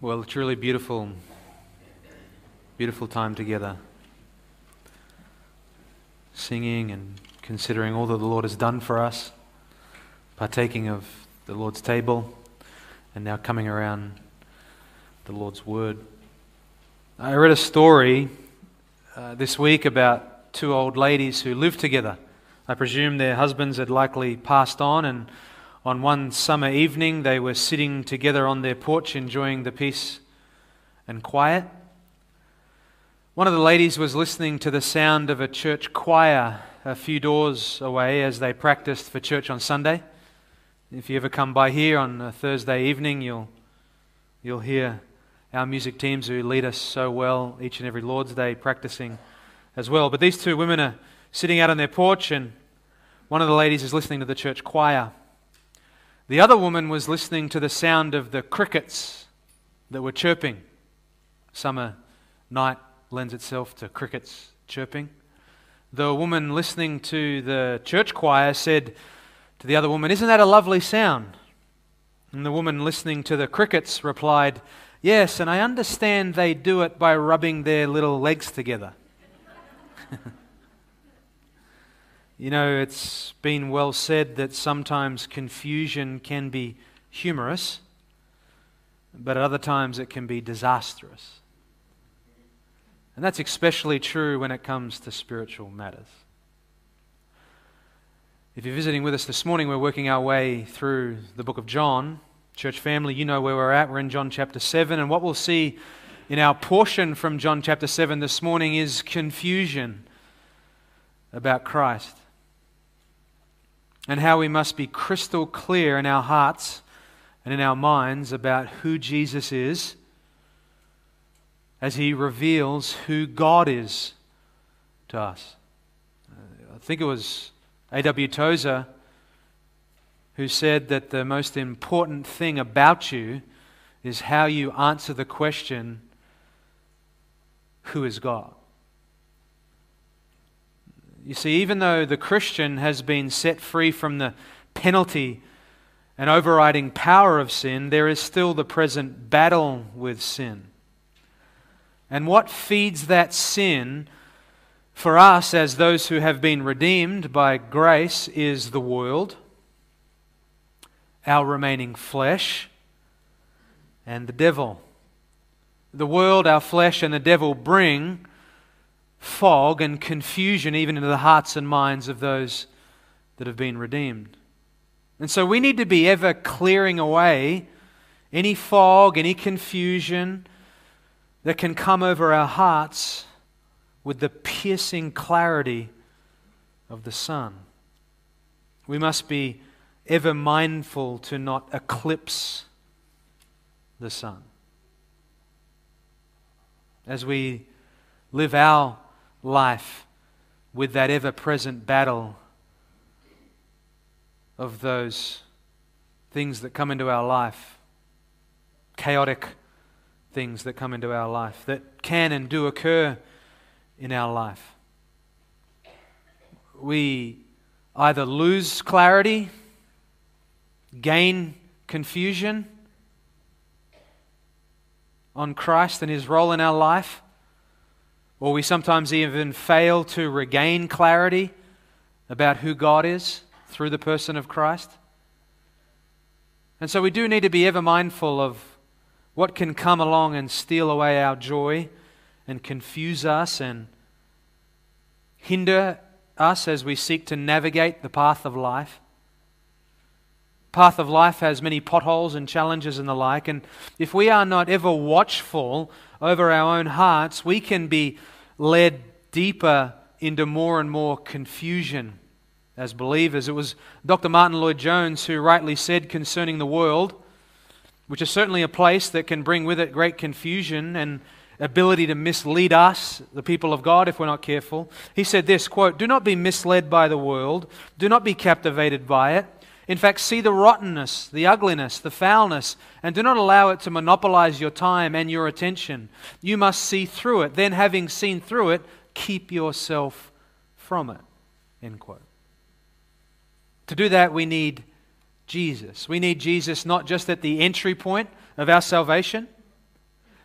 Well, truly beautiful, beautiful time together. Singing and considering all that the Lord has done for us, partaking of the Lord's table, and now coming around the Lord's Word. I read a story uh, this week about two old ladies who lived together. I presume their husbands had likely passed on, and on one summer evening, they were sitting together on their porch enjoying the peace and quiet. One of the ladies was listening to the sound of a church choir a few doors away as they practiced for church on Sunday. If you ever come by here on a Thursday evening, you'll, you'll hear our music teams who lead us so well each and every Lord's Day practicing as well. But these two women are sitting out on their porch, and one of the ladies is listening to the church choir. The other woman was listening to the sound of the crickets that were chirping. Summer night lends itself to crickets chirping. The woman listening to the church choir said to the other woman, Isn't that a lovely sound? And the woman listening to the crickets replied, Yes, and I understand they do it by rubbing their little legs together. You know, it's been well said that sometimes confusion can be humorous, but at other times it can be disastrous. And that's especially true when it comes to spiritual matters. If you're visiting with us this morning, we're working our way through the book of John. Church family, you know where we're at. We're in John chapter 7, and what we'll see in our portion from John chapter 7 this morning is confusion about Christ and how we must be crystal clear in our hearts and in our minds about who Jesus is as he reveals who God is to us. Uh, I think it was A.W. Tozer who said that the most important thing about you is how you answer the question, Who is God? You see, even though the Christian has been set free from the penalty and overriding power of sin, there is still the present battle with sin. And what feeds that sin for us as those who have been redeemed by grace is the world, our remaining flesh, and the devil. The world, our flesh, and the devil bring fog and confusion even into the hearts and minds of those that have been redeemed. And so we need to be ever clearing away any fog, any confusion that can come over our hearts with the piercing clarity of the sun. We must be ever mindful to not eclipse the sun. As we live our life with that ever present battle of those things that come into our life, chaotic things that come into our life, that can and do occur in our life. We either lose clarity, gain confusion on Christ and his role in our life or we sometimes even fail to regain clarity about who God is through the person of Christ. And so we do need to be ever mindful of what can come along and steal away our joy and confuse us and hinder us as we seek to navigate the path of life. Path of life has many potholes and challenges and the like, and if we are not ever watchful over our own hearts, we can be led deeper into more and more confusion as believers. It was Dr. Martyn Lloyd-Jones who rightly said concerning the world, which is certainly a place that can bring with it great confusion and ability to mislead us, the people of God, if we're not careful. He said this quote, Do not be misled by the world, do not be captivated by it. In fact, see the rottenness, the ugliness, the foulness, and do not allow it to monopolize your time and your attention. You must see through it. Then, having seen through it, keep yourself from it. End quote. To do that, we need Jesus. We need Jesus not just at the entry point of our salvation,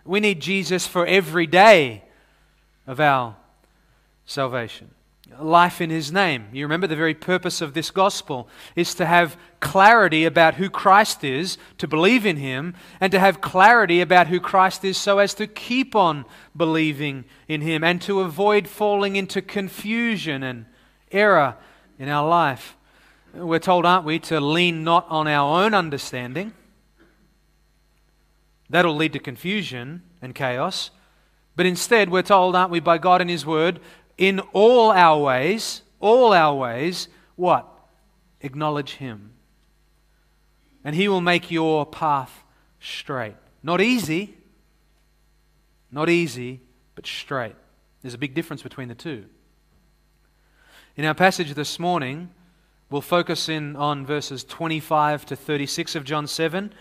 We need Jesus for every day of our salvation. Life in His name. You remember the very purpose of this gospel is to have clarity about who Christ is, to believe in Him, and to have clarity about who Christ is so as to keep on believing in Him and to avoid falling into confusion and error in our life. We're told, aren't we, to lean not on our own understanding. That'll lead to confusion and chaos. But instead, we're told, aren't we, by God and His Word, in all our ways, all our ways, what? Acknowledge Him. And He will make your path straight. Not easy, not easy, but straight. There's a big difference between the two. In our passage this morning, we'll focus in on verses 25 to 36 of John 7,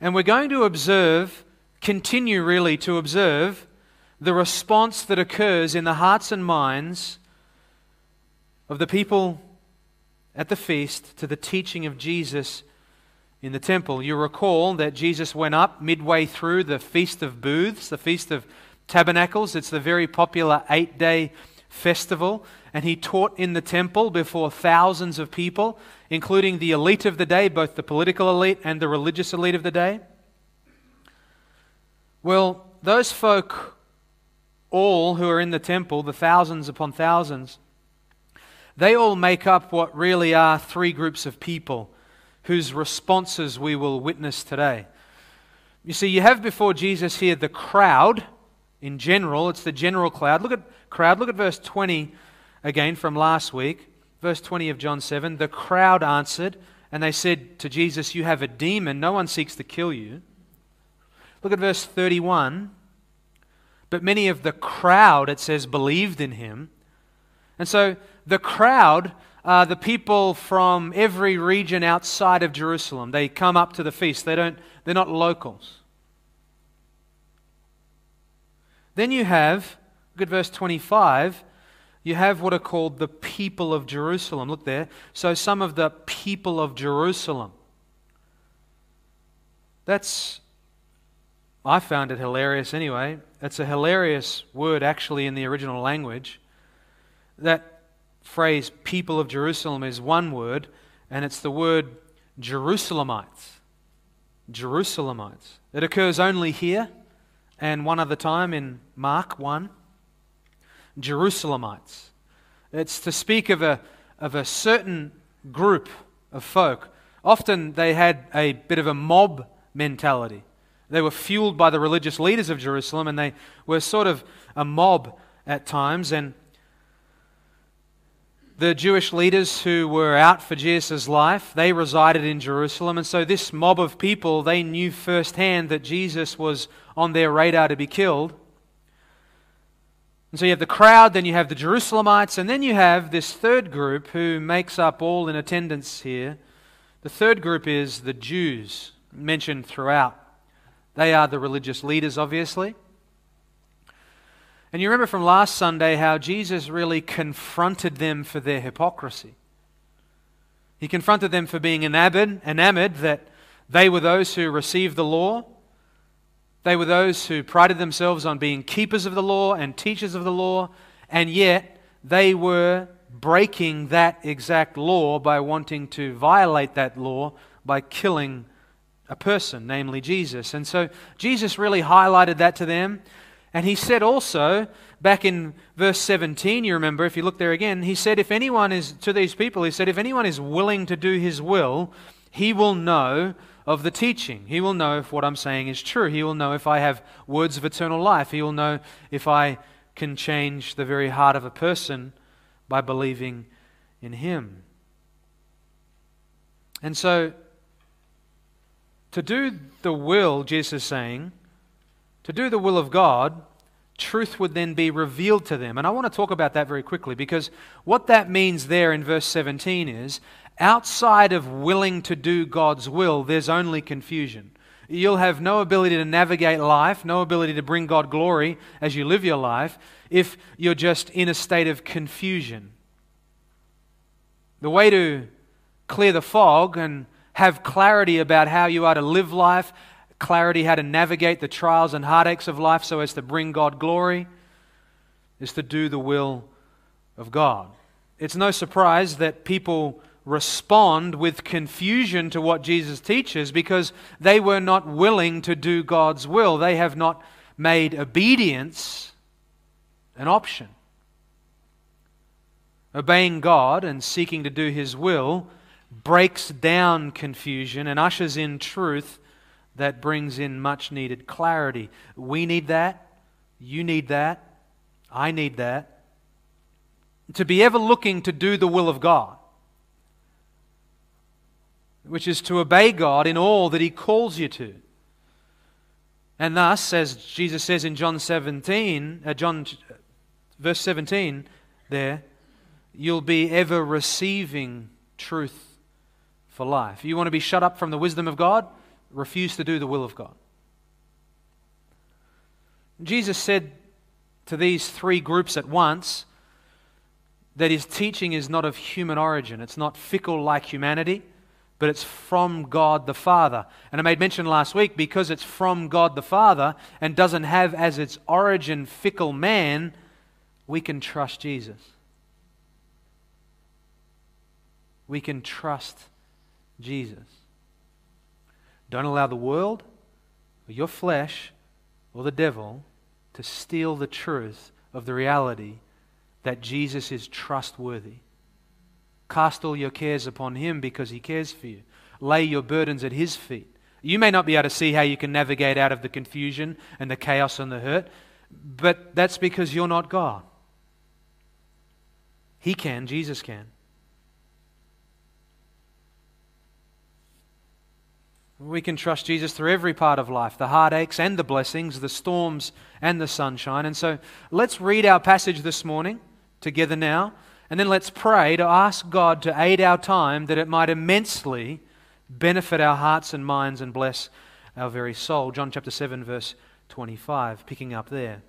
and we're going to observe, continue really to observe, the response that occurs in the hearts and minds of the people at the feast to the teaching of Jesus in the temple. You recall that Jesus went up midway through the Feast of Booths, the Feast of Tabernacles. It's the very popular eight day festival, and he taught in the temple before thousands of people, including the elite of the day, both the political elite and the religious elite of the day. Well, those folk all who are in the temple, the thousands upon thousands, they all make up what really are three groups of people whose responses we will witness today. You see, you have before Jesus here the crowd in general. It's the general crowd. Look at crowd. Look at verse 20 again from last week. Verse 20 of John 7. The crowd answered, and they said to Jesus, You have a demon. No one seeks to kill you. Look at verse 31. But many of the crowd, it says, believed in him. And so the crowd are the people from every region outside of Jerusalem. They come up to the feast. They don't, they're not locals. Then you have, look at verse 25, you have what are called the people of Jerusalem. Look there. So some of the people of Jerusalem. That's, I found it hilarious anyway. It's a hilarious word, actually, in the original language. That phrase, people of Jerusalem, is one word, and it's the word Jerusalemites. Jerusalemites. It occurs only here and one other time in Mark 1. Jerusalemites. It's to speak of a, of a certain group of folk. Often they had a bit of a mob mentality. They were fueled by the religious leaders of Jerusalem, and they were sort of a mob at times. And the Jewish leaders who were out for Jesus' life, they resided in Jerusalem. And so this mob of people, they knew firsthand that Jesus was on their radar to be killed. And so you have the crowd, then you have the Jerusalemites, and then you have this third group who makes up all in attendance here. The third group is the Jews, mentioned throughout. They are the religious leaders, obviously. And you remember from last Sunday how Jesus really confronted them for their hypocrisy. He confronted them for being enamored, enamored that they were those who received the law. They were those who prided themselves on being keepers of the law and teachers of the law, and yet they were breaking that exact law by wanting to violate that law by killing a person, namely Jesus. And so Jesus really highlighted that to them. And he said also, back in verse 17, you remember, if you look there again, he said, if anyone is, to these people, he said, if anyone is willing to do his will, he will know of the teaching. He will know if what I'm saying is true. He will know if I have words of eternal life. He will know if I can change the very heart of a person by believing in him. And so to do the will, Jesus is saying, to do the will of God, truth would then be revealed to them. And I want to talk about that very quickly because what that means there in verse 17 is outside of willing to do God's will, there's only confusion. You'll have no ability to navigate life, no ability to bring God glory as you live your life if you're just in a state of confusion. The way to clear the fog and have clarity about how you are to live life, clarity how to navigate the trials and heartaches of life so as to bring God glory is to do the will of God. It's no surprise that people respond with confusion to what Jesus teaches because they were not willing to do God's will. They have not made obedience an option. Obeying God and seeking to do His will breaks down confusion and ushers in truth that brings in much needed clarity. We need that. You need that. I need that. To be ever looking to do the will of God, which is to obey God in all that He calls you to. And thus, as Jesus says in John 17, uh, John, verse 17, there, you'll be ever receiving truth for life. You want to be shut up from the wisdom of God? Refuse to do the will of God. Jesus said to these three groups at once that his teaching is not of human origin. It's not fickle like humanity, but it's from God the Father. And I made mention last week because it's from God the Father and doesn't have as its origin fickle man, we can trust Jesus. We can trust Jesus. Don't allow the world or your flesh or the devil to steal the truth of the reality that Jesus is trustworthy. Cast all your cares upon him because he cares for you. Lay your burdens at his feet. You may not be able to see how you can navigate out of the confusion and the chaos and the hurt, but that's because you're not God. He can, Jesus can. We can trust Jesus through every part of life the heartaches and the blessings, the storms and the sunshine. And so let's read our passage this morning together now, and then let's pray to ask God to aid our time that it might immensely benefit our hearts and minds and bless our very soul. John chapter 7, verse 25, picking up there.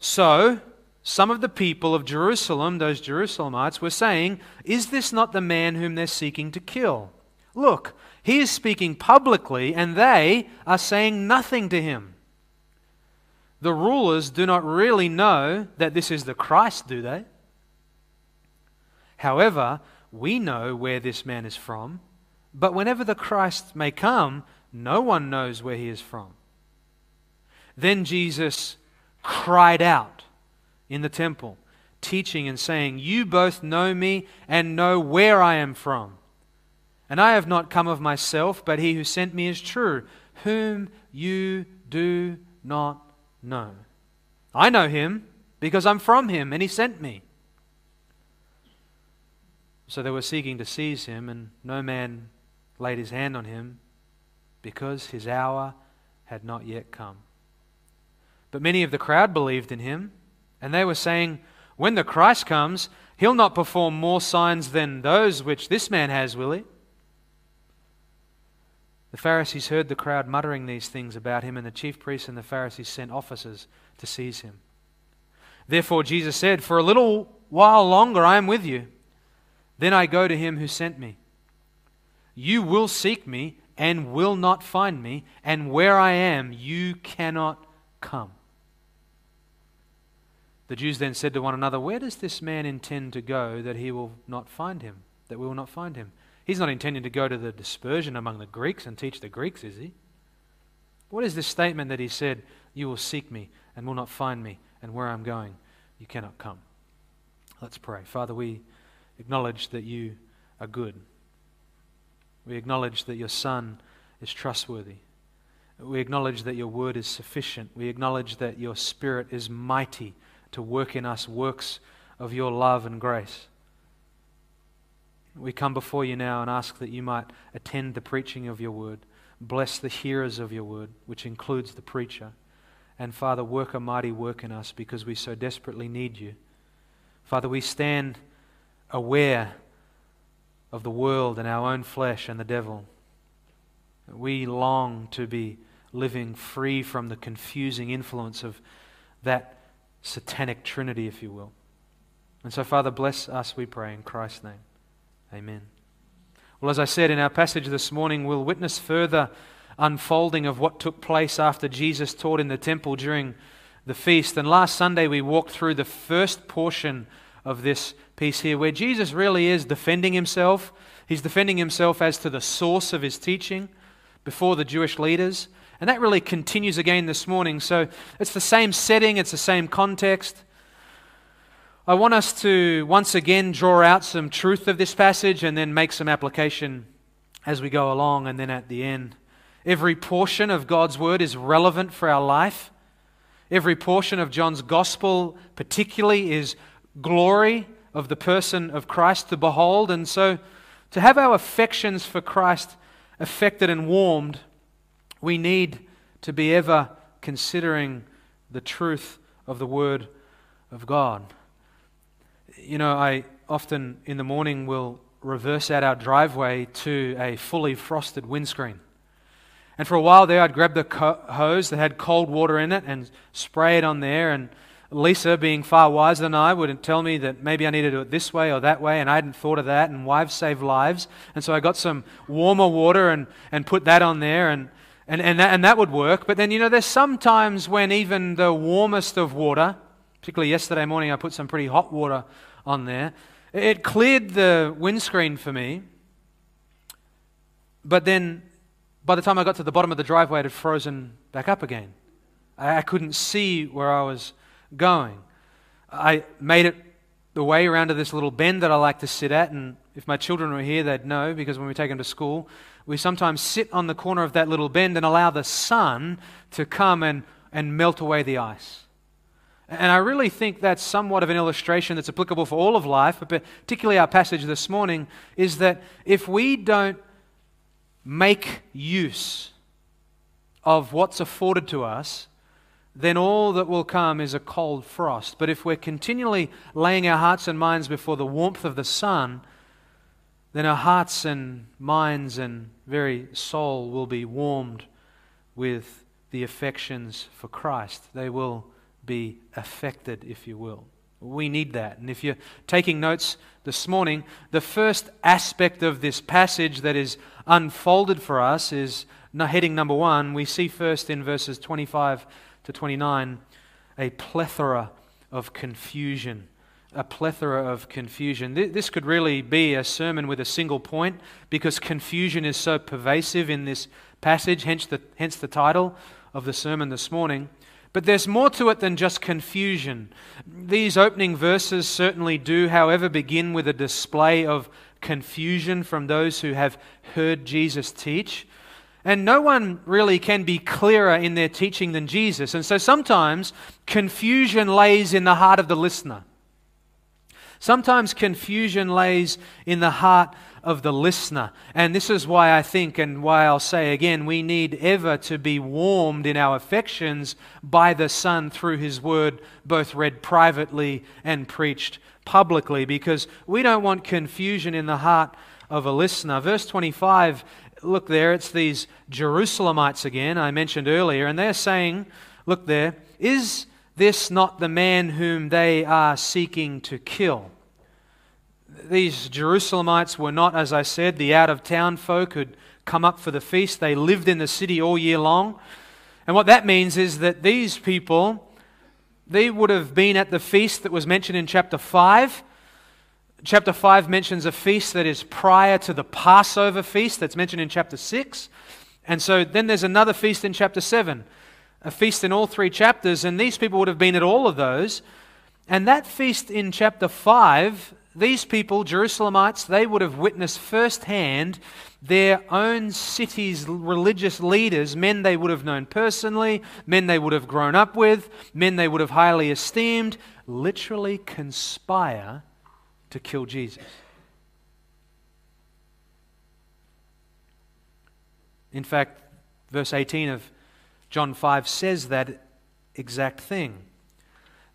So, some of the people of Jerusalem, those Jerusalemites, were saying, Is this not the man whom they're seeking to kill? Look, he is speaking publicly, and they are saying nothing to him. The rulers do not really know that this is the Christ, do they? However, we know where this man is from, but whenever the Christ may come, no one knows where he is from. Then Jesus cried out in the temple, teaching and saying, You both know me and know where I am from. And I have not come of myself, but he who sent me is true, whom you do not know. I know him because I'm from him, and he sent me. So they were seeking to seize him, and no man laid his hand on him because his hour had not yet come. But many of the crowd believed in him, and they were saying, When the Christ comes, he'll not perform more signs than those which this man has, will he? The Pharisees heard the crowd muttering these things about him, and the chief priests and the Pharisees sent officers to seize him. Therefore, Jesus said, For a little while longer I am with you. Then I go to him who sent me. You will seek me and will not find me, and where I am, you cannot come. The Jews then said to one another, Where does this man intend to go that he will not find him? That we will not find him? He's not intending to go to the dispersion among the Greeks and teach the Greeks, is he? What is this statement that he said, You will seek me and will not find me, and where I'm going, you cannot come? Let's pray. Father, we acknowledge that you are good. We acknowledge that your Son is trustworthy. We acknowledge that your word is sufficient. We acknowledge that your Spirit is mighty to work in us works of your love and grace. We come before you now and ask that you might attend the preaching of your word. Bless the hearers of your word, which includes the preacher. And Father, work a mighty work in us because we so desperately need you. Father, we stand aware of the world and our own flesh and the devil. We long to be living free from the confusing influence of that satanic trinity, if you will. And so, Father, bless us, we pray, in Christ's name. Amen. Well, as I said in our passage this morning, we'll witness further unfolding of what took place after Jesus taught in the temple during the feast. And last Sunday we walked through the first portion of this piece here where Jesus really is defending himself. He's defending himself as to the source of his teaching before the Jewish leaders. And that really continues again this morning. So it's the same setting, it's the same context. I want us to once again draw out some truth of this passage and then make some application as we go along and then at the end. Every portion of God's word is relevant for our life. Every portion of John's gospel, particularly, is glory of the person of Christ to behold. And so, to have our affections for Christ affected and warmed, we need to be ever considering the truth of the Word of God. You know, I often in the morning will reverse out our driveway to a fully frosted windscreen. And for a while there, I'd grab the hose that had cold water in it and spray it on there. And Lisa, being far wiser than I, would tell me that maybe I needed to do it this way or that way, and I hadn't thought of that. And wives save lives. And so I got some warmer water and, and put that on there, and, and, and, that, and that would work. But then, you know, there's sometimes when even the warmest of water, particularly yesterday morning, I put some pretty hot water on there, it cleared the windscreen for me. But then by the time I got to the bottom of the driveway, it had frozen back up again. I, couldn't see where I was going. I made it the way around to this little bend that I like to sit at, and if my children were here, they'd know because when we take them to school, we sometimes sit on the corner of that little bend and allow the sun to come and, and melt away the ice. And I really think that's somewhat of an illustration that's applicable for all of life, but particularly our passage this morning, is that if we don't make use of what's afforded to us, then all that will come is a cold frost. But if we're continually laying our hearts and minds before the warmth of the sun, then our hearts and minds and very soul will be warmed with the affections for Christ. They will be affected, if you will. We need that. And if you're taking notes this morning, the first aspect of this passage that is unfolded for us is heading number one. We see first in verses 25 to 29 a plethora of confusion. A plethora of confusion. This could really be a sermon with a single point because confusion is so pervasive in this passage, hence the, hence the title of the sermon this morning. But there's more to it than just confusion. These opening verses certainly do, however, begin with a display of confusion from those who have heard Jesus teach. And no one really can be clearer in their teaching than Jesus. And so sometimes confusion lays in the heart of the listener. Sometimes confusion lays in the heart of the listener. And this is why I think, and why I'll say again, we need ever to be warmed in our affections by the Son through His Word, both read privately and preached publicly, because we don't want confusion in the heart of a listener. Verse 25, look there, it's these Jerusalemites again, I mentioned earlier, and they're saying, look there, is this not the man whom they are seeking to kill? These Jerusalemites were not, as I said, the out of town folk who'd come up for the feast. They lived in the city all year long. And what that means is that these people, they would have been at the feast that was mentioned in chapter 5. Chapter 5 mentions a feast that is prior to the Passover feast that's mentioned in chapter 6. And so then there's another feast in chapter 7, a feast in all three chapters, and these people would have been at all of those. And that feast in chapter 5 these people, Jerusalemites, they would have witnessed firsthand their own city's religious leaders, men they would have known personally, men they would have grown up with, men they would have highly esteemed, literally conspire to kill Jesus. In fact, verse 18 of John 5 says that exact thing.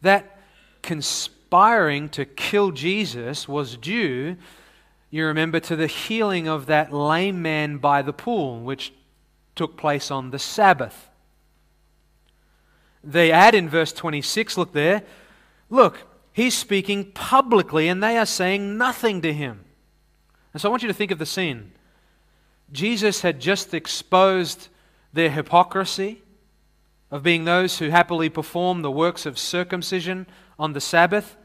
That conspiracy conspiring to kill Jesus was due, you remember, to the healing of that lame man by the pool, which took place on the Sabbath. They add in verse 26, look there, look, he's speaking publicly and they are saying nothing to him. And so I want you to think of the scene. Jesus had just exposed their hypocrisy of being those who happily perform the works of circumcision on the Sabbath,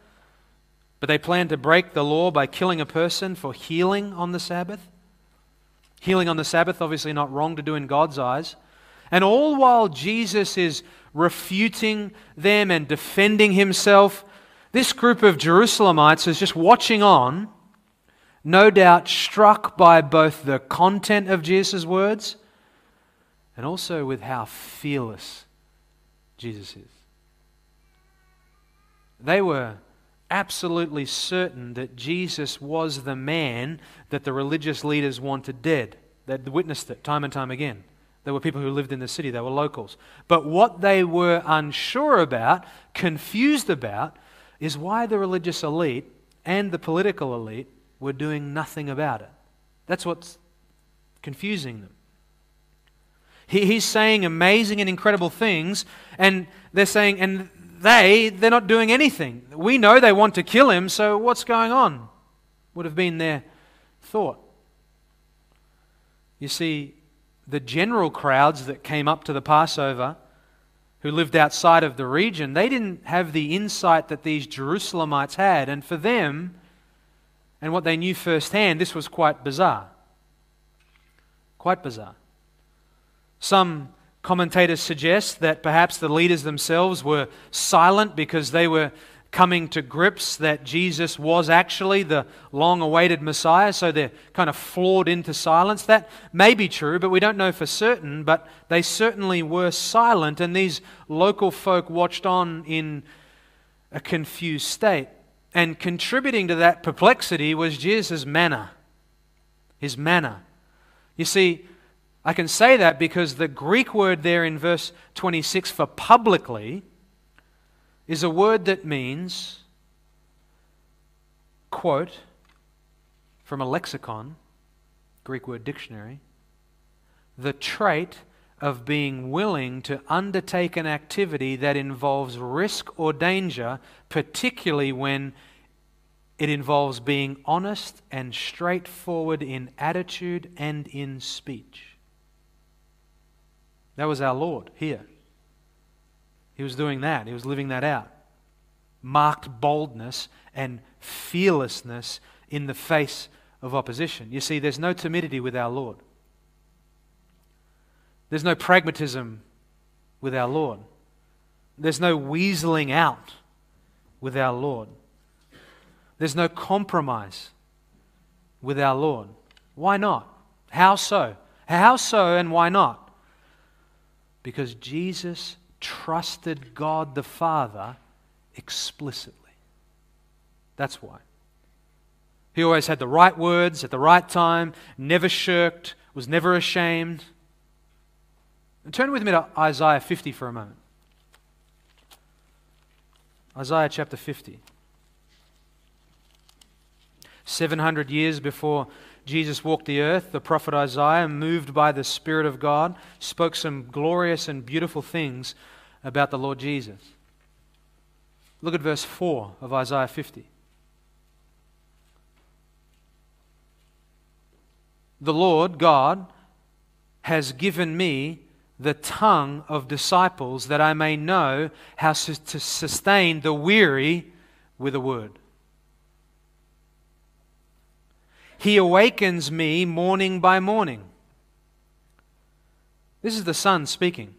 but they plan to break the law by killing a person for healing on the Sabbath. Healing on the Sabbath, obviously not wrong to do in God's eyes. And all while Jesus is refuting them and defending himself, this group of Jerusalemites is just watching on, no doubt struck by both the content of Jesus' words and also with how fearless Jesus is. They were absolutely certain that Jesus was the man that the religious leaders wanted dead. They'd witnessed it time and time again. There were people who lived in the city, they were locals. But what they were unsure about, confused about, is why the religious elite and the political elite were doing nothing about it. That's what's confusing them. He, he's saying amazing and incredible things, and they're saying, and they, they're not doing anything. We know they want to kill him, so what's going on? Would have been their thought. You see, the general crowds that came up to the Passover, who lived outside of the region, they didn't have the insight that these Jerusalemites had. And for them, and what they knew firsthand, this was quite bizarre. Quite bizarre. Some commentators suggest that perhaps the leaders themselves were silent because they were coming to grips that Jesus was actually the long awaited Messiah, so they're kind of flawed into silence. That may be true, but we don't know for certain. But they certainly were silent, and these local folk watched on in a confused state. And contributing to that perplexity was Jesus' manner. His manner. You see, I can say that because the Greek word there in verse 26 for publicly is a word that means, quote, from a lexicon, Greek word dictionary, the trait of being willing to undertake an activity that involves risk or danger, particularly when it involves being honest and straightforward in attitude and in speech. That was our Lord here. He was doing that, he was living that out. Marked boldness and fearlessness in the face of opposition. You see, there's no timidity with our Lord, there's no pragmatism with our Lord, there's no weaseling out with our Lord, there's no compromise with our Lord. Why not? How so? How so and why not? Because Jesus trusted God the Father explicitly. That's why. He always had the right words at the right time, never shirked, was never ashamed. And turn with me to Isaiah 50 for a moment. Isaiah chapter 50. 700 years before Jesus walked the earth, the prophet Isaiah, moved by the Spirit of God, spoke some glorious and beautiful things about the Lord Jesus. Look at verse 4 of Isaiah 50. The Lord God has given me the tongue of disciples that I may know how to sustain the weary with a word. He awakens me morning by morning. This is the Son speaking.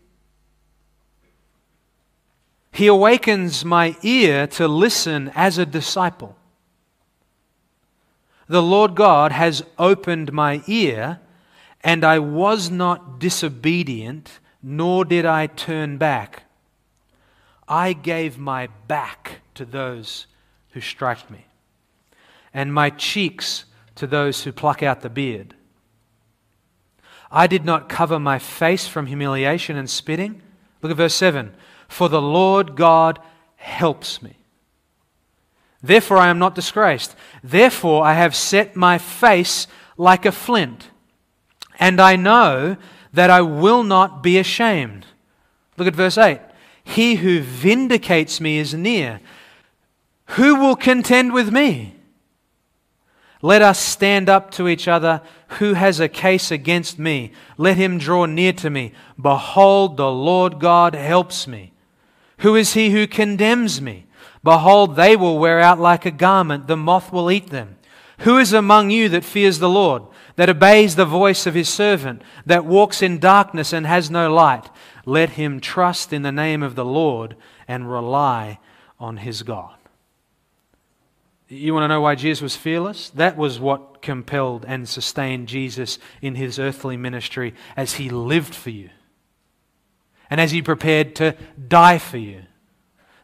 He awakens my ear to listen as a disciple. The Lord God has opened my ear, and I was not disobedient, nor did I turn back. I gave my back to those who strike me, and my cheeks to those who pluck out the beard. I did not cover my face from humiliation and spitting. Look at verse 7 For the Lord God helps me. Therefore I am not disgraced. Therefore I have set my face like a flint, and I know that I will not be ashamed. Look at verse 8. He who vindicates me is near. Who will contend with me? Let us stand up to each other. Who has a case against me? Let him draw near to me. Behold, the Lord God helps me. Who is he who condemns me? Behold, they will wear out like a garment, the moth will eat them. Who is among you that fears the Lord, that obeys the voice of his servant, that walks in darkness and has no light? Let him trust in the name of the Lord and rely on his God. You want to know why Jesus was fearless? That was what compelled and sustained Jesus in his earthly ministry as he lived for you and as he prepared to die for you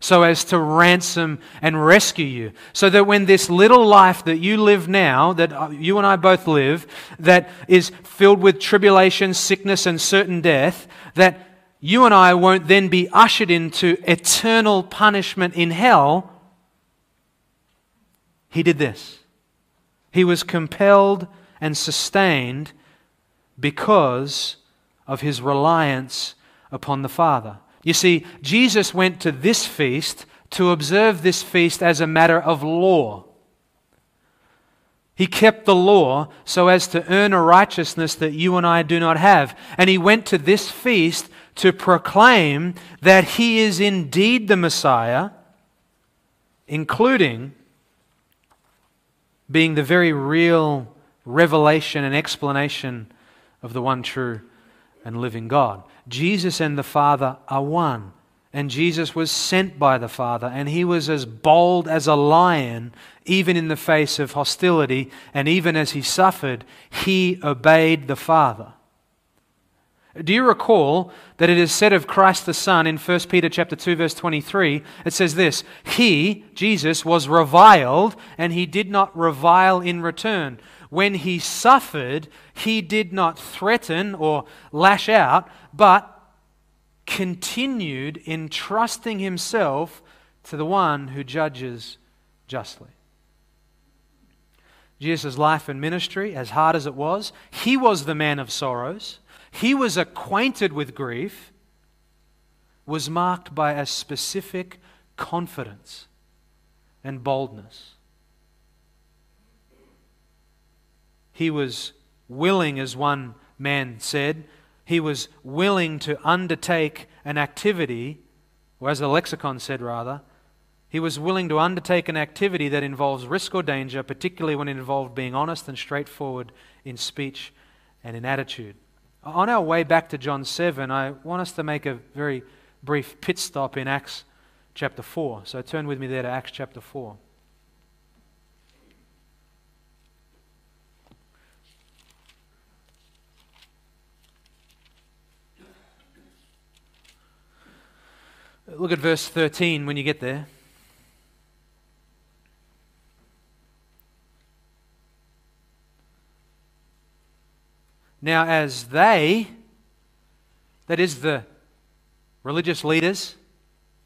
so as to ransom and rescue you. So that when this little life that you live now, that uh, you and I both live, that is filled with tribulation, sickness, and certain death, that you and I won't then be ushered into eternal punishment in hell. He did this. He was compelled and sustained because of his reliance upon the Father. You see, Jesus went to this feast to observe this feast as a matter of law. He kept the law so as to earn a righteousness that you and I do not have. And he went to this feast to proclaim that he is indeed the Messiah, including being the very real revelation and explanation of the one true and living God. Jesus and the Father are one. And Jesus was sent by the Father, and he was as bold as a lion, even in the face of hostility, and even as he suffered, he obeyed the Father. Do you recall that it is said of Christ the Son in 1 Peter chapter 2 verse 23 it says this he Jesus was reviled and he did not revile in return. When he suffered he did not threaten or lash out but continued entrusting himself to the one who judges justly. Jesus' life and ministry as hard as it was he was the man of sorrows he was acquainted with grief, was marked by a specific confidence and boldness. He was willing, as one man said, he was willing to undertake an activity, or as the lexicon said rather, he was willing to undertake an activity that involves risk or danger, particularly when it involved being honest and straightforward in speech and in attitude. On our way back to John 7, I want us to make a very brief pit stop in Acts chapter 4. So turn with me there to Acts chapter 4. Look at verse 13 when you get there. Now, as they, that is the religious leaders,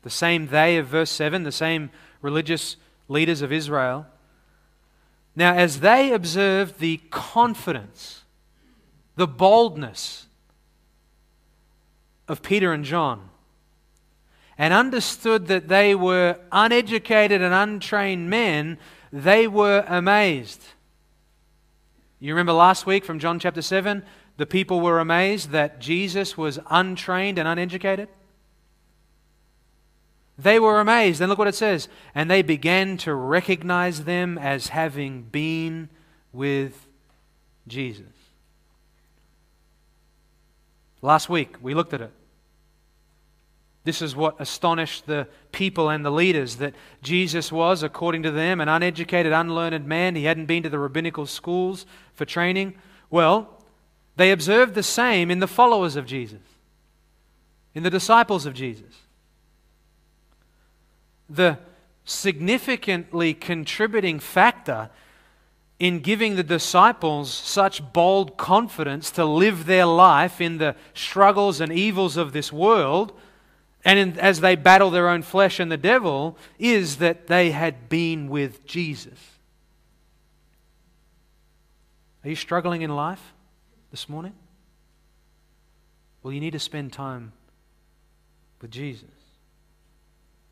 the same they of verse 7, the same religious leaders of Israel, now as they observed the confidence, the boldness of Peter and John, and understood that they were uneducated and untrained men, they were amazed. You remember last week from John chapter 7, the people were amazed that Jesus was untrained and uneducated? They were amazed. And look what it says. And they began to recognize them as having been with Jesus. Last week, we looked at it. This is what astonished the people and the leaders that Jesus was, according to them, an uneducated, unlearned man. He hadn't been to the rabbinical schools for training. Well, they observed the same in the followers of Jesus, in the disciples of Jesus. The significantly contributing factor in giving the disciples such bold confidence to live their life in the struggles and evils of this world and in, as they battle their own flesh and the devil, is that they had been with Jesus. Are you struggling in life this morning? Well, you need to spend time with Jesus.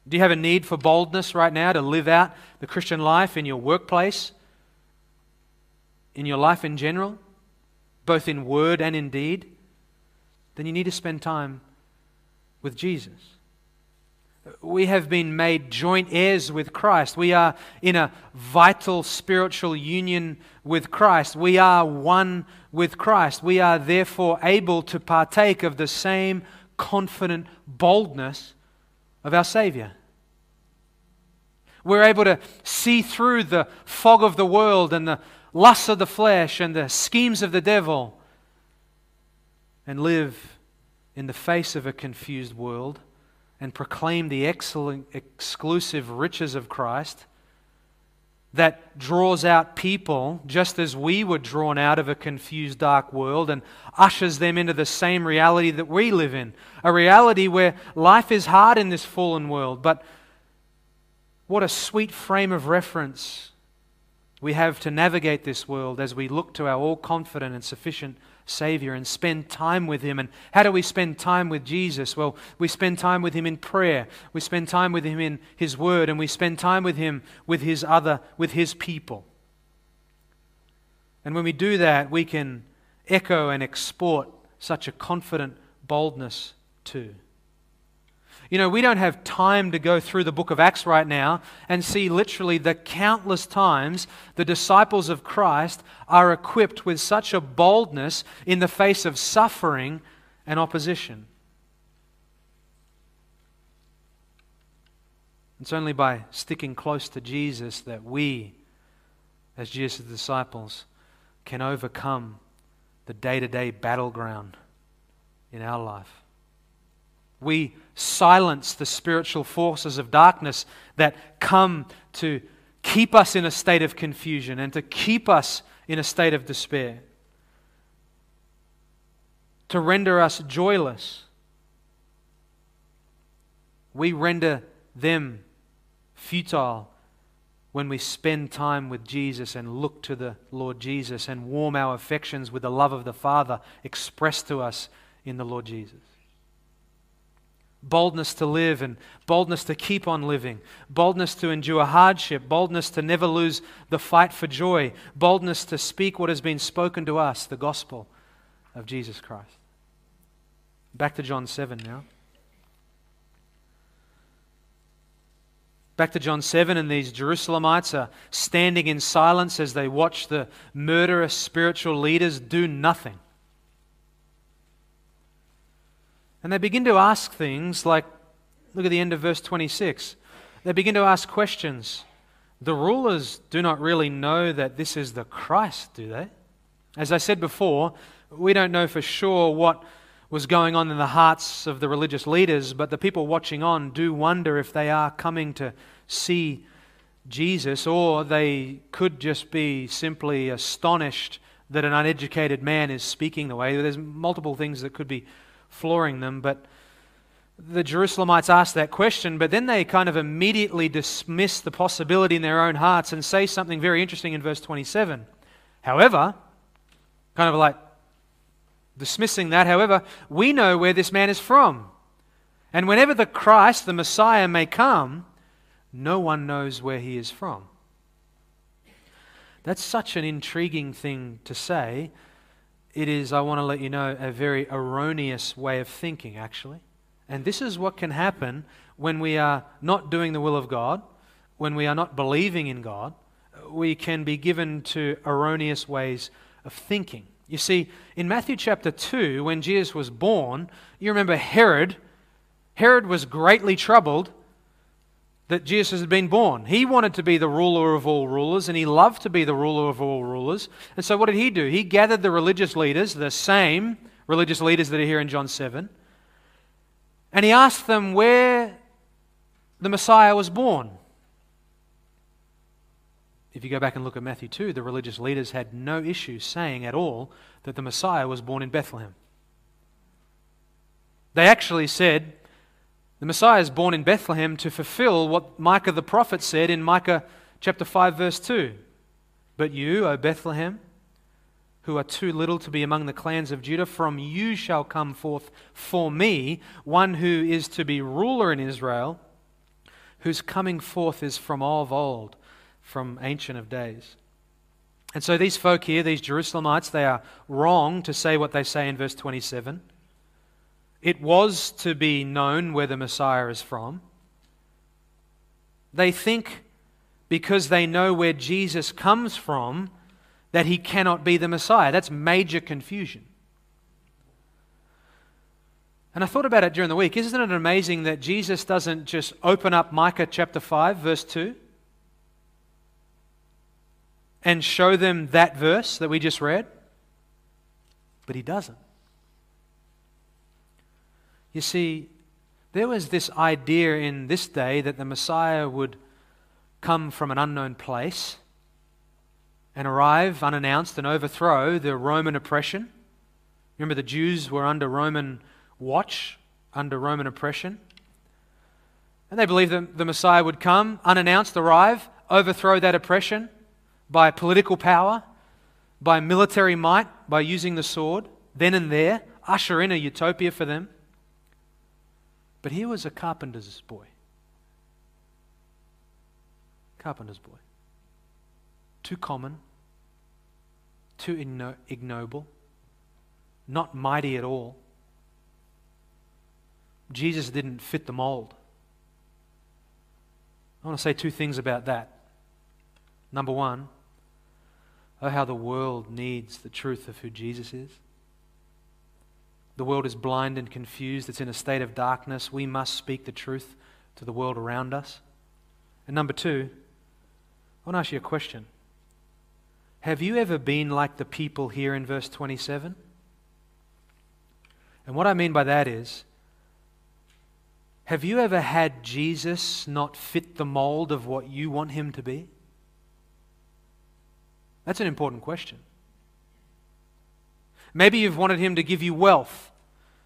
Do you have a need for boldness right now to live out the Christian life in your workplace, in your life in general, both in word and in deed, then you need to spend time with Jesus. We have been made joint heirs with Christ. We are in a vital spiritual union with Christ. We are one with Christ. We are therefore able to partake of the same confident boldness of our Savior. We're able to see through the fog of the world and the lusts of the flesh and the schemes of the devil and live in the face of a confused world and proclaim the excellent, exclusive riches of Christ that draws out people just as we were drawn out of a confused, dark world and ushers them into the same reality that we live in. A reality where life is hard in this fallen world, but what a sweet frame of reference we have to navigate this world as we look to our all confident and sufficient Savior and spend time with Him. And how do we spend time with Jesus? Well, we spend time with Him in prayer, we spend time with Him in His Word, and we spend time with Him with His other, with His people. And when we do that, we can echo and export such a confident boldness too. You know, we don't have time to go through the book of Acts right now and see literally the countless times the disciples of Christ are equipped with such a boldness in the face of suffering and opposition. It's only by sticking close to Jesus that we, as Jesus' disciples, can overcome the day to day battleground in our life. We silence the spiritual forces of darkness that come to keep us in a state of confusion and to keep us in a state of despair, to render us joyless. We render them futile when we spend time with Jesus and look to the Lord Jesus and warm our affections with the love of the Father expressed to us in the Lord Jesus boldness to live and boldness to keep on living, boldness to endure hardship, boldness to never lose the fight for joy, boldness to speak what has been spoken to us, the gospel of Jesus Christ. Back to John 7 now. Back to John 7, and these Jerusalemites are standing in silence as they watch the murderous spiritual leaders do nothing. And they begin to ask things like look at the end of verse 26. They begin to ask questions. The rulers do not really know that this is the Christ, do they? As I said before, we don't know for sure what was going on in the hearts of the religious leaders, but the people watching on do wonder if they are coming to see Jesus, or they could just be simply astonished that an uneducated man is speaking the way. There's multiple things that could be flooring them. But the Jerusalemites ask that question, but then they kind of immediately dismiss the possibility in their own hearts and say something very interesting in verse 27. However, kind of like dismissing that, however, we know where this man is from. And whenever the Christ, the Messiah, may come, no one knows where he is from. That's such an intriguing thing to say it is, I want to let you know, a very erroneous way of thinking, actually. And this is what can happen when we are not doing the will of God, when we are not believing in God. We can be given to erroneous ways of thinking. You see, in Matthew chapter 2, when Jesus was born, you remember Herod. Herod was greatly troubled that Jesus had been born. He wanted to be the ruler of all rulers, and he loved to be the ruler of all rulers. And so, what did he do? He gathered the religious leaders, the same religious leaders that are here in John 7, and he asked them where the Messiah was born. If you go back and look at Matthew 2, the religious leaders had no issue saying at all that the Messiah was born in Bethlehem. They actually said, the Messiah is born in Bethlehem to fulfill what Micah the prophet said in Micah chapter 5, verse 2. But you, O Bethlehem, who are too little to be among the clans of Judah, from you shall come forth for me one who is to be ruler in Israel, whose coming forth is from of old, from ancient of days. And so these folk here, these Jerusalemites, they are wrong to say what they say in verse 27. It was to be known where the Messiah is from. They think because they know where Jesus comes from that he cannot be the Messiah. That's major confusion. And I thought about it during the week. Isn't it amazing that Jesus doesn't just open up Micah chapter 5, verse 2, and show them that verse that we just read? But he doesn't. You see, there was this idea in this day that the Messiah would come from an unknown place and arrive unannounced and overthrow the Roman oppression. Remember, the Jews were under Roman watch, under Roman oppression. And they believed that the Messiah would come, unannounced, arrive, overthrow that oppression by political power, by military might, by using the sword, then and there, usher in a utopia for them. But he was a carpenter's boy. Carpenter's boy. Too common, too ignoble, not mighty at all. Jesus didn't fit the mold. I want to say two things about that. Number one, oh, how the world needs the truth of who Jesus is. The world is blind and confused, it's in a state of darkness. We must speak the truth to the world around us. And number two, I want to ask you a question. Have you ever been like the people here in verse 27? And what I mean by that is, have you ever had Jesus not fit the mold of what you want him to be? That's an important question. Maybe you've wanted him to give you wealth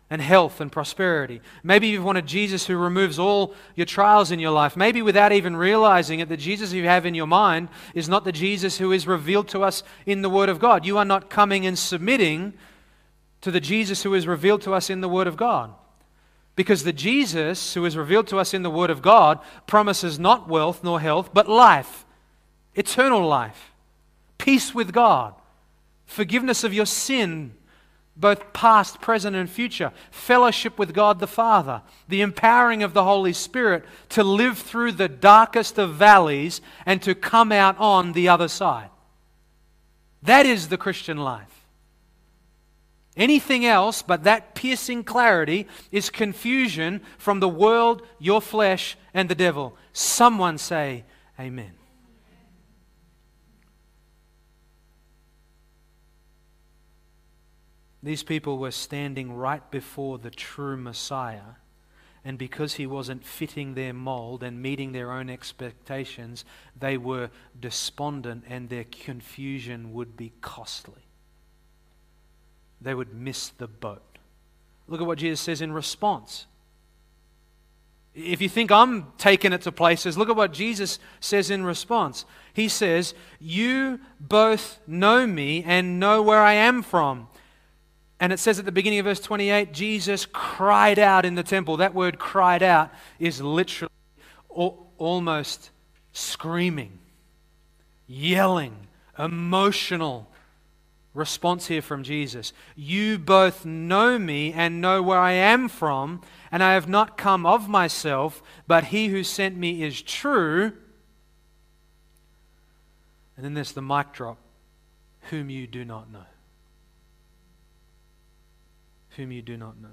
and health and prosperity. Maybe you've wanted Jesus who removes all your trials in your life. Maybe without even realizing it, the Jesus you have in your mind is not the Jesus who is revealed to us in the Word of God. You are not coming and submitting to the Jesus who is revealed to us in the Word of God. Because the Jesus who is revealed to us in the Word of God promises not wealth nor health, but life, eternal life, peace with God, forgiveness of your sin both past, present, and future, fellowship with God the Father, the empowering of the Holy Spirit to live through the darkest of valleys and to come out on the other side. That is the Christian life. Anything else but that piercing clarity is confusion from the world, your flesh, and the devil. Someone say, Amen. These people were standing right before the true Messiah, and because he wasn't fitting their mold and meeting their own expectations, they were despondent and their confusion would be costly. They would miss the boat. Look at what Jesus says in response. If you think I'm taking it to places, look at what Jesus says in response. He says, You both know me and know where I am from. And it says at the beginning of verse 28 Jesus cried out in the temple. That word cried out is literally almost screaming, yelling, emotional response here from Jesus. You both know me and know where I am from, and I have not come of myself, but he who sent me is true. And then there's the mic drop, whom you do not know whom you do not know.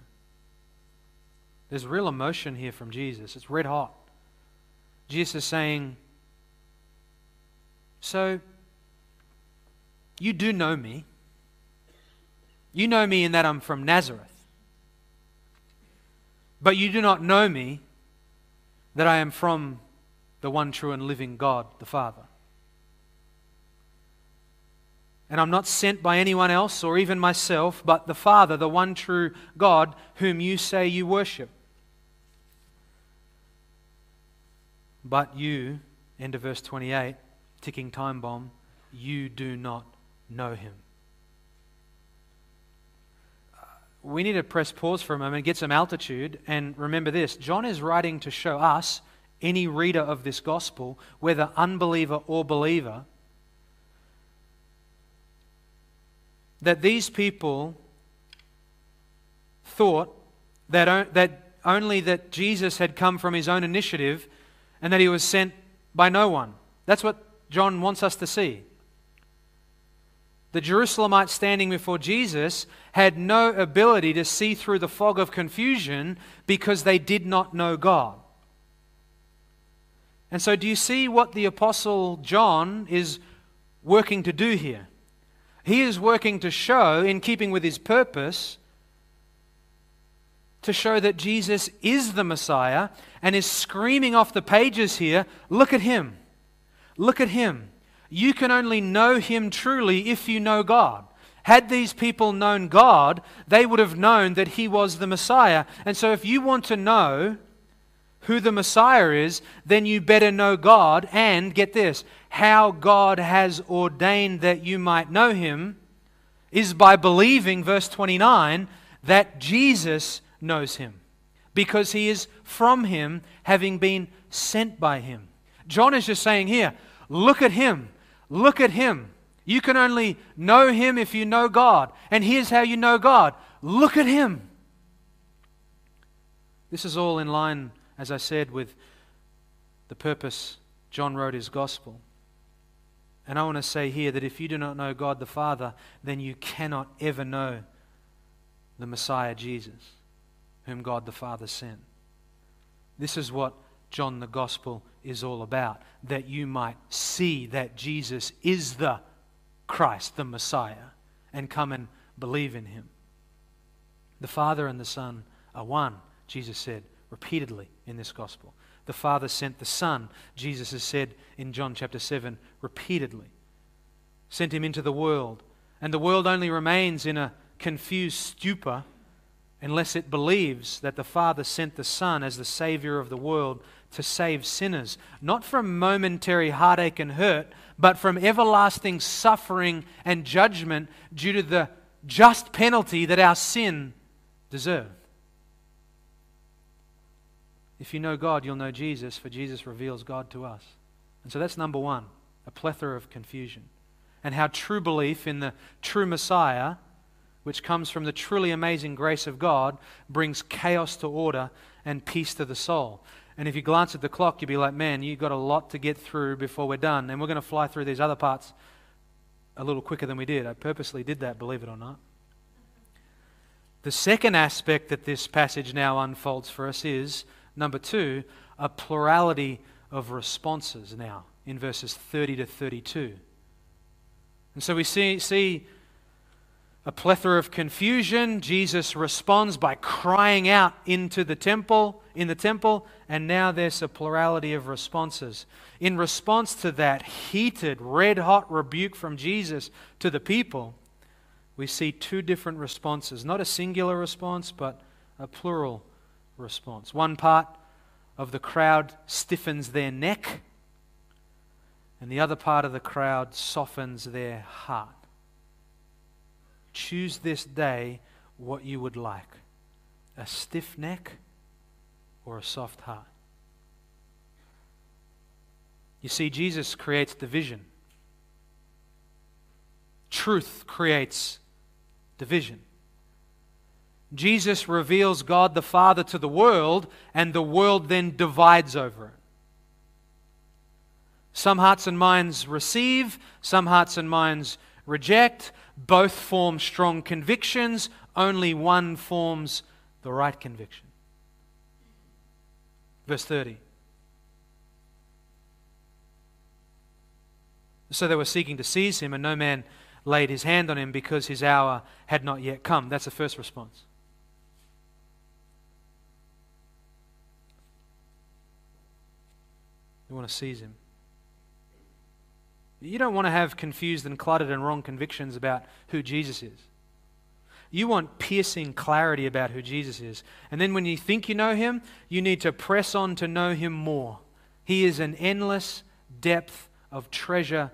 There's real emotion here from Jesus. It's red hot. Jesus is saying, So, you do know me. You know me in that I'm from Nazareth. But you do not know me that I am from the one true and living God, the Father. And I'm not sent by anyone else or even myself, but the Father, the one true God, whom you say you worship. But you, end of verse 28, ticking time bomb, you do not know him. Uh, we need to press pause for a moment, get some altitude, and remember this John is writing to show us, any reader of this gospel, whether unbeliever or believer, that these people thought that, that only that Jesus had come from his own initiative and that he was sent by no one. That's what John wants us to see. The Jerusalemites standing before Jesus had no ability to see through the fog of confusion because they did not know God. And so, do you see what the Apostle John is working to do here? He is working to show, in keeping with his purpose, to show that Jesus is the Messiah and is screaming off the pages here look at him. Look at him. You can only know him truly if you know God. Had these people known God, they would have known that he was the Messiah. And so, if you want to know who the Messiah is, then you better know God and get this how God has ordained that you might know him is by believing, verse 29, that Jesus knows him because he is from him, having been sent by him. John is just saying here, look at him. Look at him. You can only know him if you know God. And here's how you know God look at him. This is all in line, as I said, with the purpose John wrote his gospel. And I want to say here that if you do not know God the Father, then you cannot ever know the Messiah Jesus, whom God the Father sent. This is what John the Gospel is all about, that you might see that Jesus is the Christ, the Messiah, and come and believe in him. The Father and the Son are one, Jesus said repeatedly in this Gospel. The Father sent the Son, Jesus has said in John chapter 7 repeatedly, sent him into the world, and the world only remains in a confused stupor unless it believes that the Father sent the Son as the Savior of the world to save sinners, not from momentary heartache and hurt, but from everlasting suffering and judgment due to the just penalty that our sin deserved. If you know God, you'll know Jesus, for Jesus reveals God to us. And so that's number one a plethora of confusion. And how true belief in the true Messiah which comes from the truly amazing grace of God, brings chaos to order and peace to the soul. And if you glance at the clock, you'll be like, man, you've got a lot to get through before we're done. And we're going to fly through these other parts a little quicker than we did. I purposely did that, believe it or not. The second aspect that this passage now unfolds for us is number two, a plurality of responses now in verses 30 to 32. And so we see, see a plethora of confusion. Jesus responds by crying out into the temple, in the temple, and now there's a plurality of responses. In response to that heated, red hot rebuke from Jesus to the people, we see two different responses. Not a singular response, but a plural response. One part of the crowd stiffens their neck, and the other part of the crowd softens their heart. Choose this day what you would like a stiff neck or a soft heart. You see, Jesus creates division. Truth creates division. Jesus reveals God the Father to the world, and the world then divides over it. Some hearts and minds receive, some hearts and minds reject. Both form strong convictions, only one forms the right conviction. Verse 30. So they were seeking to seize him, and no man laid his hand on him because his hour had not yet come. That's the first response. They want to seize him. You don't want to have confused and cluttered and wrong convictions about who Jesus is. You want piercing clarity about who Jesus is. And then when you think you know him, you need to press on to know him more. He is an endless depth of treasure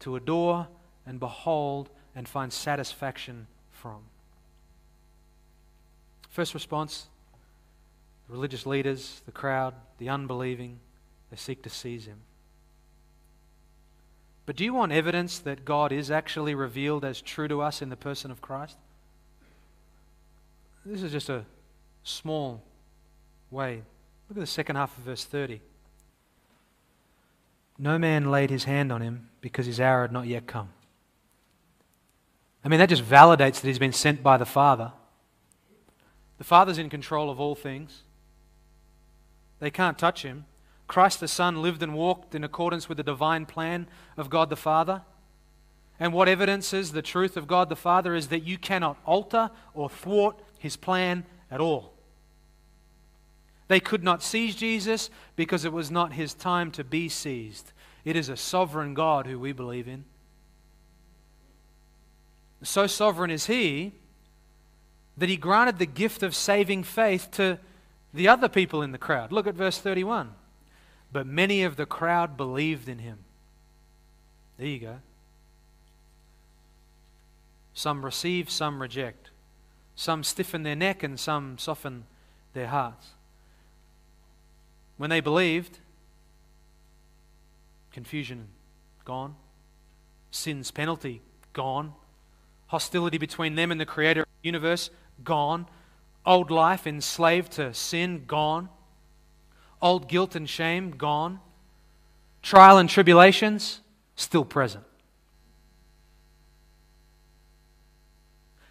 to adore and behold and find satisfaction from. First response the religious leaders, the crowd, the unbelieving, they seek to seize him. But do you want evidence that God is actually revealed as true to us in the person of Christ? This is just a small way. Look at the second half of verse 30. No man laid his hand on him because his hour had not yet come. I mean, that just validates that he's been sent by the Father. The Father's in control of all things. They can't touch him. Christ the Son lived and walked in accordance with the divine plan of God the Father. And what evidences the truth of God the Father is that you cannot alter or thwart his plan at all. They could not seize Jesus because it was not his time to be seized. It is a sovereign God who we believe in. So sovereign is he that he granted the gift of saving faith to the other people in the crowd. Look at verse 31. But many of the crowd believed in him. There you go. Some receive, some reject. Some stiffen their neck, and some soften their hearts. When they believed, confusion gone, sin's penalty gone, hostility between them and the creator of the universe gone, old life enslaved to sin gone Old guilt and shame gone. Trial and tribulations still present.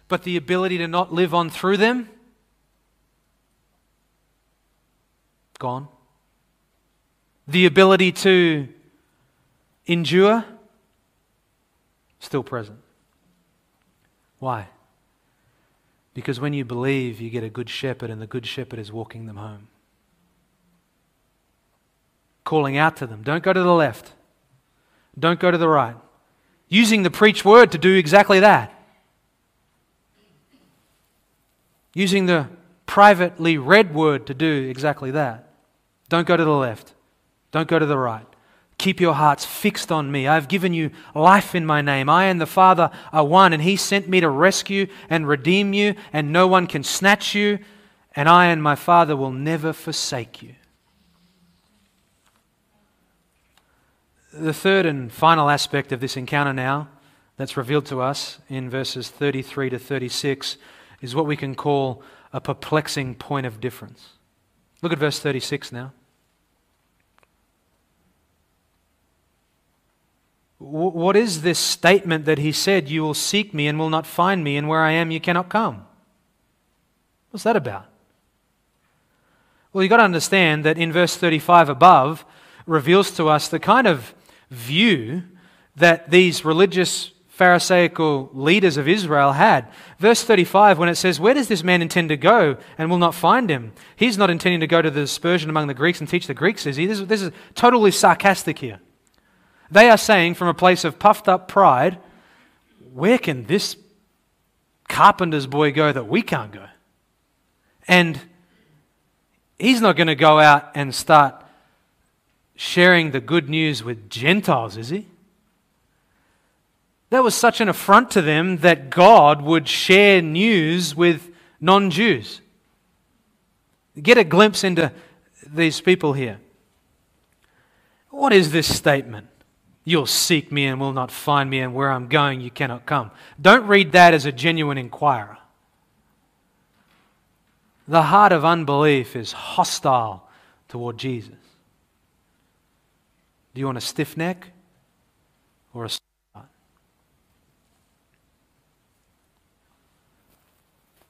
But the ability to not live on through them gone. The ability to endure still present. Why? Because when you believe, you get a good shepherd, and the good shepherd is walking them home calling out to them. Don't go to the left. Don't go to the right. Using the preach word to do exactly that. Using the privately read word to do exactly that. Don't go to the left. Don't go to the right. Keep your hearts fixed on me. I have given you life in my name. I and the Father are one, and He sent me to rescue and redeem you, and no one can snatch you, and I and my Father will never forsake you. The third and final aspect of this encounter now that's revealed to us in verses 33 to 36 is what we can call a perplexing point of difference. Look at verse 36 now. What is this statement that he said, You will seek me and will not find me, and where I am you cannot come? What's that about? Well, you've got to understand that in verse 35 above reveals to us the kind of view that these religious Pharisaical leaders of Israel had. Verse 35, when it says, Where does this man intend to go and will not find him? He's not intending to go to the dispersion among the Greeks and teach the Greeks, is he? This, this is totally sarcastic here. They are saying from a place of puffed up pride, Where can this carpenter's boy go that we can't go? And he's not going to go out and start sharing the good news with Gentiles, is he? That was such an affront to them that God would share news with non Jews. Get a glimpse into these people here. What is this statement? You'll seek me and will not find me, and where I'm going you cannot come. Don't read that as a genuine inquirer. The heart of unbelief is hostile toward Jesus. Do you want a stiff neck or a heart?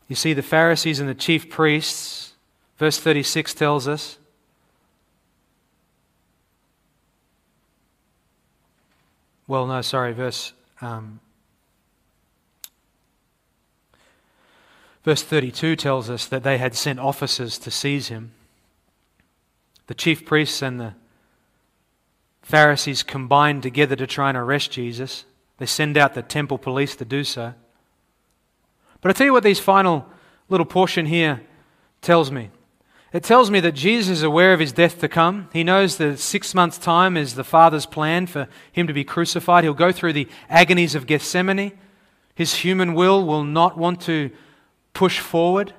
You see, the Pharisees and the chief priests, verse 36 tells us, well, no, sorry, verse. Um, Verse 32 tells us that they had sent officers to seize him. The chief priests and the Pharisees combine together to try and arrest Jesus. They send out the temple police to do so. But I tell you what, these final little portion here tells me. It tells me that Jesus is aware of his death to come. He knows that six months' time is the Father's plan for him to be crucified. He'll go through the agonies of Gethsemane. His human will will not want to push forward.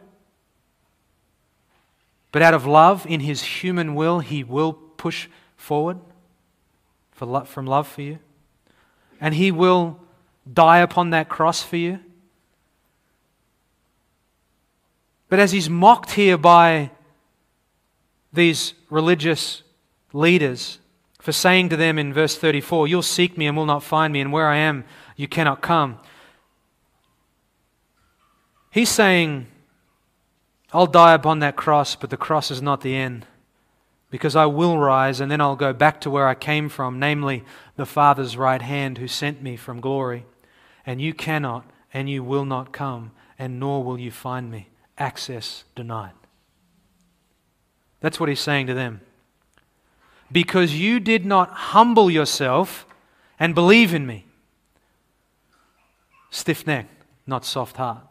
But out of love, in his human will, he will push forward for from love for you. and he will die upon that cross for you. But as he's mocked here by these religious leaders for saying to them in verse 34, You'll seek me and will not find me, and where I am, you cannot come. He's saying, I'll die upon that cross, but the cross is not the end. Because I will rise, and then I'll go back to where I came from, namely the Father's right hand who sent me from glory. And you cannot, and you will not come, and nor will you find me. Access denied. That's what he's saying to them. Because you did not humble yourself and believe in me. Stiff neck, not soft heart.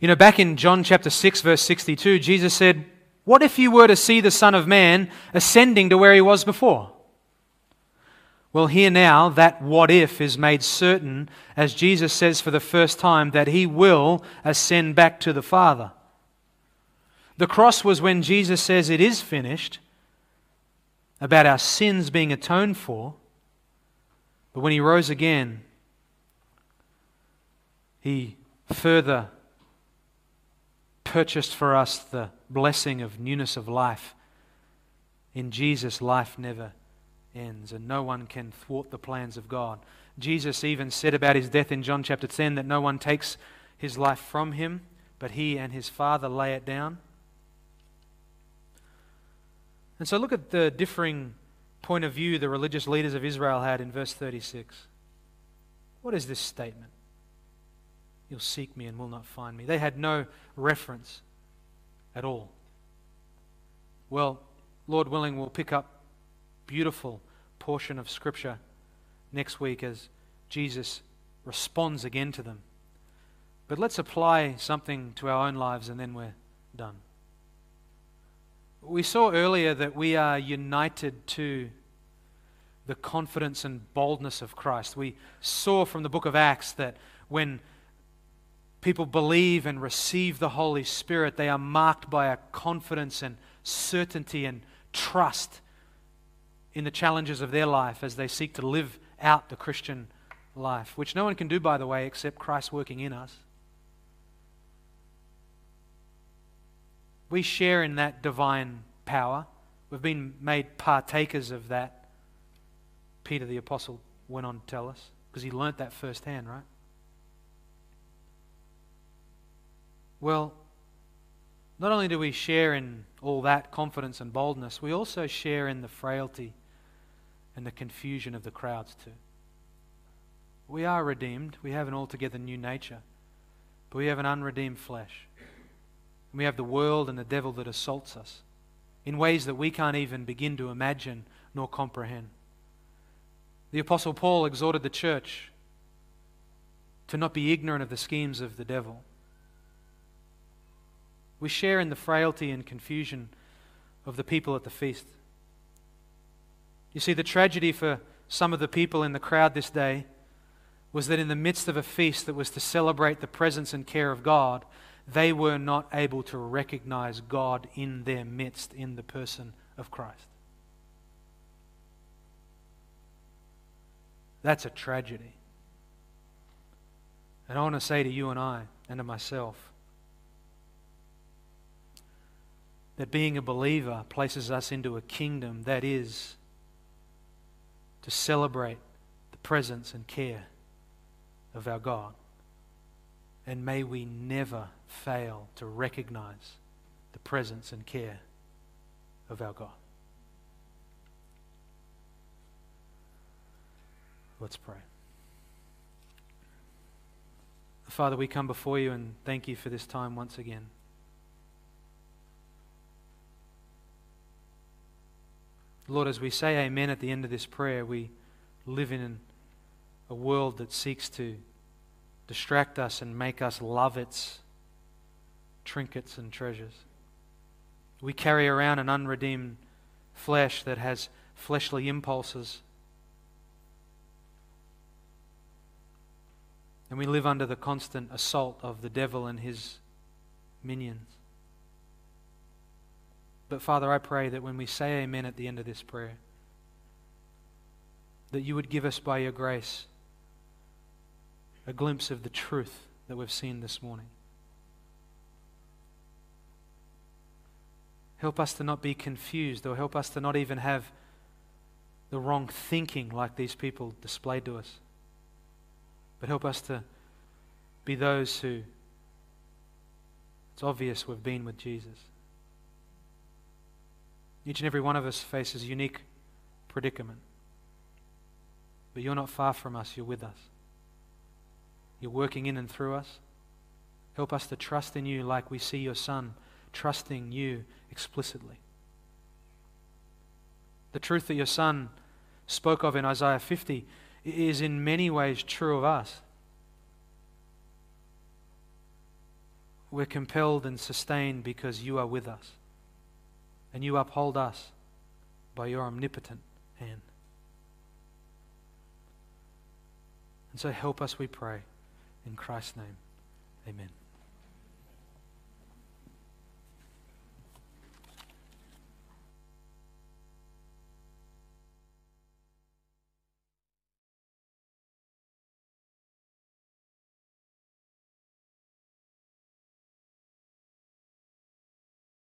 You know, back in John chapter 6, verse 62, Jesus said, What if you were to see the Son of Man ascending to where he was before? Well, here now, that what if is made certain as Jesus says for the first time that he will ascend back to the Father. The cross was when Jesus says it is finished, about our sins being atoned for. But when he rose again, he further purchased for us the blessing of newness of life. In Jesus, life never ends, and no one can thwart the plans of God. Jesus even said about his death in John chapter 10 that no one takes his life from him, but he and his Father lay it down. And so look at the differing point of view the religious leaders of Israel had in verse 36. What is this statement? You'll seek me and will not find me. They had no reference at all. Well, Lord willing, we'll pick up beautiful portion of Scripture next week as Jesus responds again to them. But let's apply something to our own lives and then we're done. We saw earlier that we are united to the confidence and boldness of Christ. We saw from the book of Acts that when people believe and receive the Holy Spirit, they are marked by a confidence and certainty and trust in the challenges of their life as they seek to live out the Christian life, which no one can do, by the way, except Christ working in us. We share in that divine power. We've been made partakers of that. Peter the Apostle went on to tell us, because he learnt that firsthand, right? Well, not only do we share in all that confidence and boldness, we also share in the frailty and the confusion of the crowds too. We are redeemed. We have an altogether new nature. But we have an unredeemed flesh. And we have the world and the devil that assaults us in ways that we can't even begin to imagine nor comprehend. The Apostle Paul exhorted the church to not be ignorant of the schemes of the devil. We share in the frailty and confusion of the people at the feast. You see, the tragedy for some of the people in the crowd this day was that in the midst of a feast that was to celebrate the presence and care of God, they were not able to recognize God in their midst in the person of Christ. That's a tragedy. And I want to say to you and I and to myself that being a believer places us into a kingdom that is to celebrate the presence and care of our God. And may we never fail to recognize the presence and care of our God. Let's pray. Father, we come before you and thank you for this time once again. Lord, as we say amen at the end of this prayer, we live in a world that seeks to distract us and make us love its trinkets and treasures. We carry around an unredeemed flesh that has fleshly impulses. And we live under the constant assault of the devil and his minions. But Father, I pray that when we say amen at the end of this prayer, that you would give us by your grace a glimpse of the truth that we've seen this morning. Help us to not be confused, or help us to not even have the wrong thinking like these people displayed to us. But help us to be those who, it's obvious we've been with Jesus. Each and every one of us faces unique predicament. But you're not far from us, you're with us. You're working in and through us. Help us to trust in you like we see your Son trusting you explicitly. The truth that your Son spoke of in Isaiah 50 is in many ways true of us. We're compelled and sustained because you are with us, and you uphold us by your omnipotent hand. And so help us, we pray. In Christ's name, amen.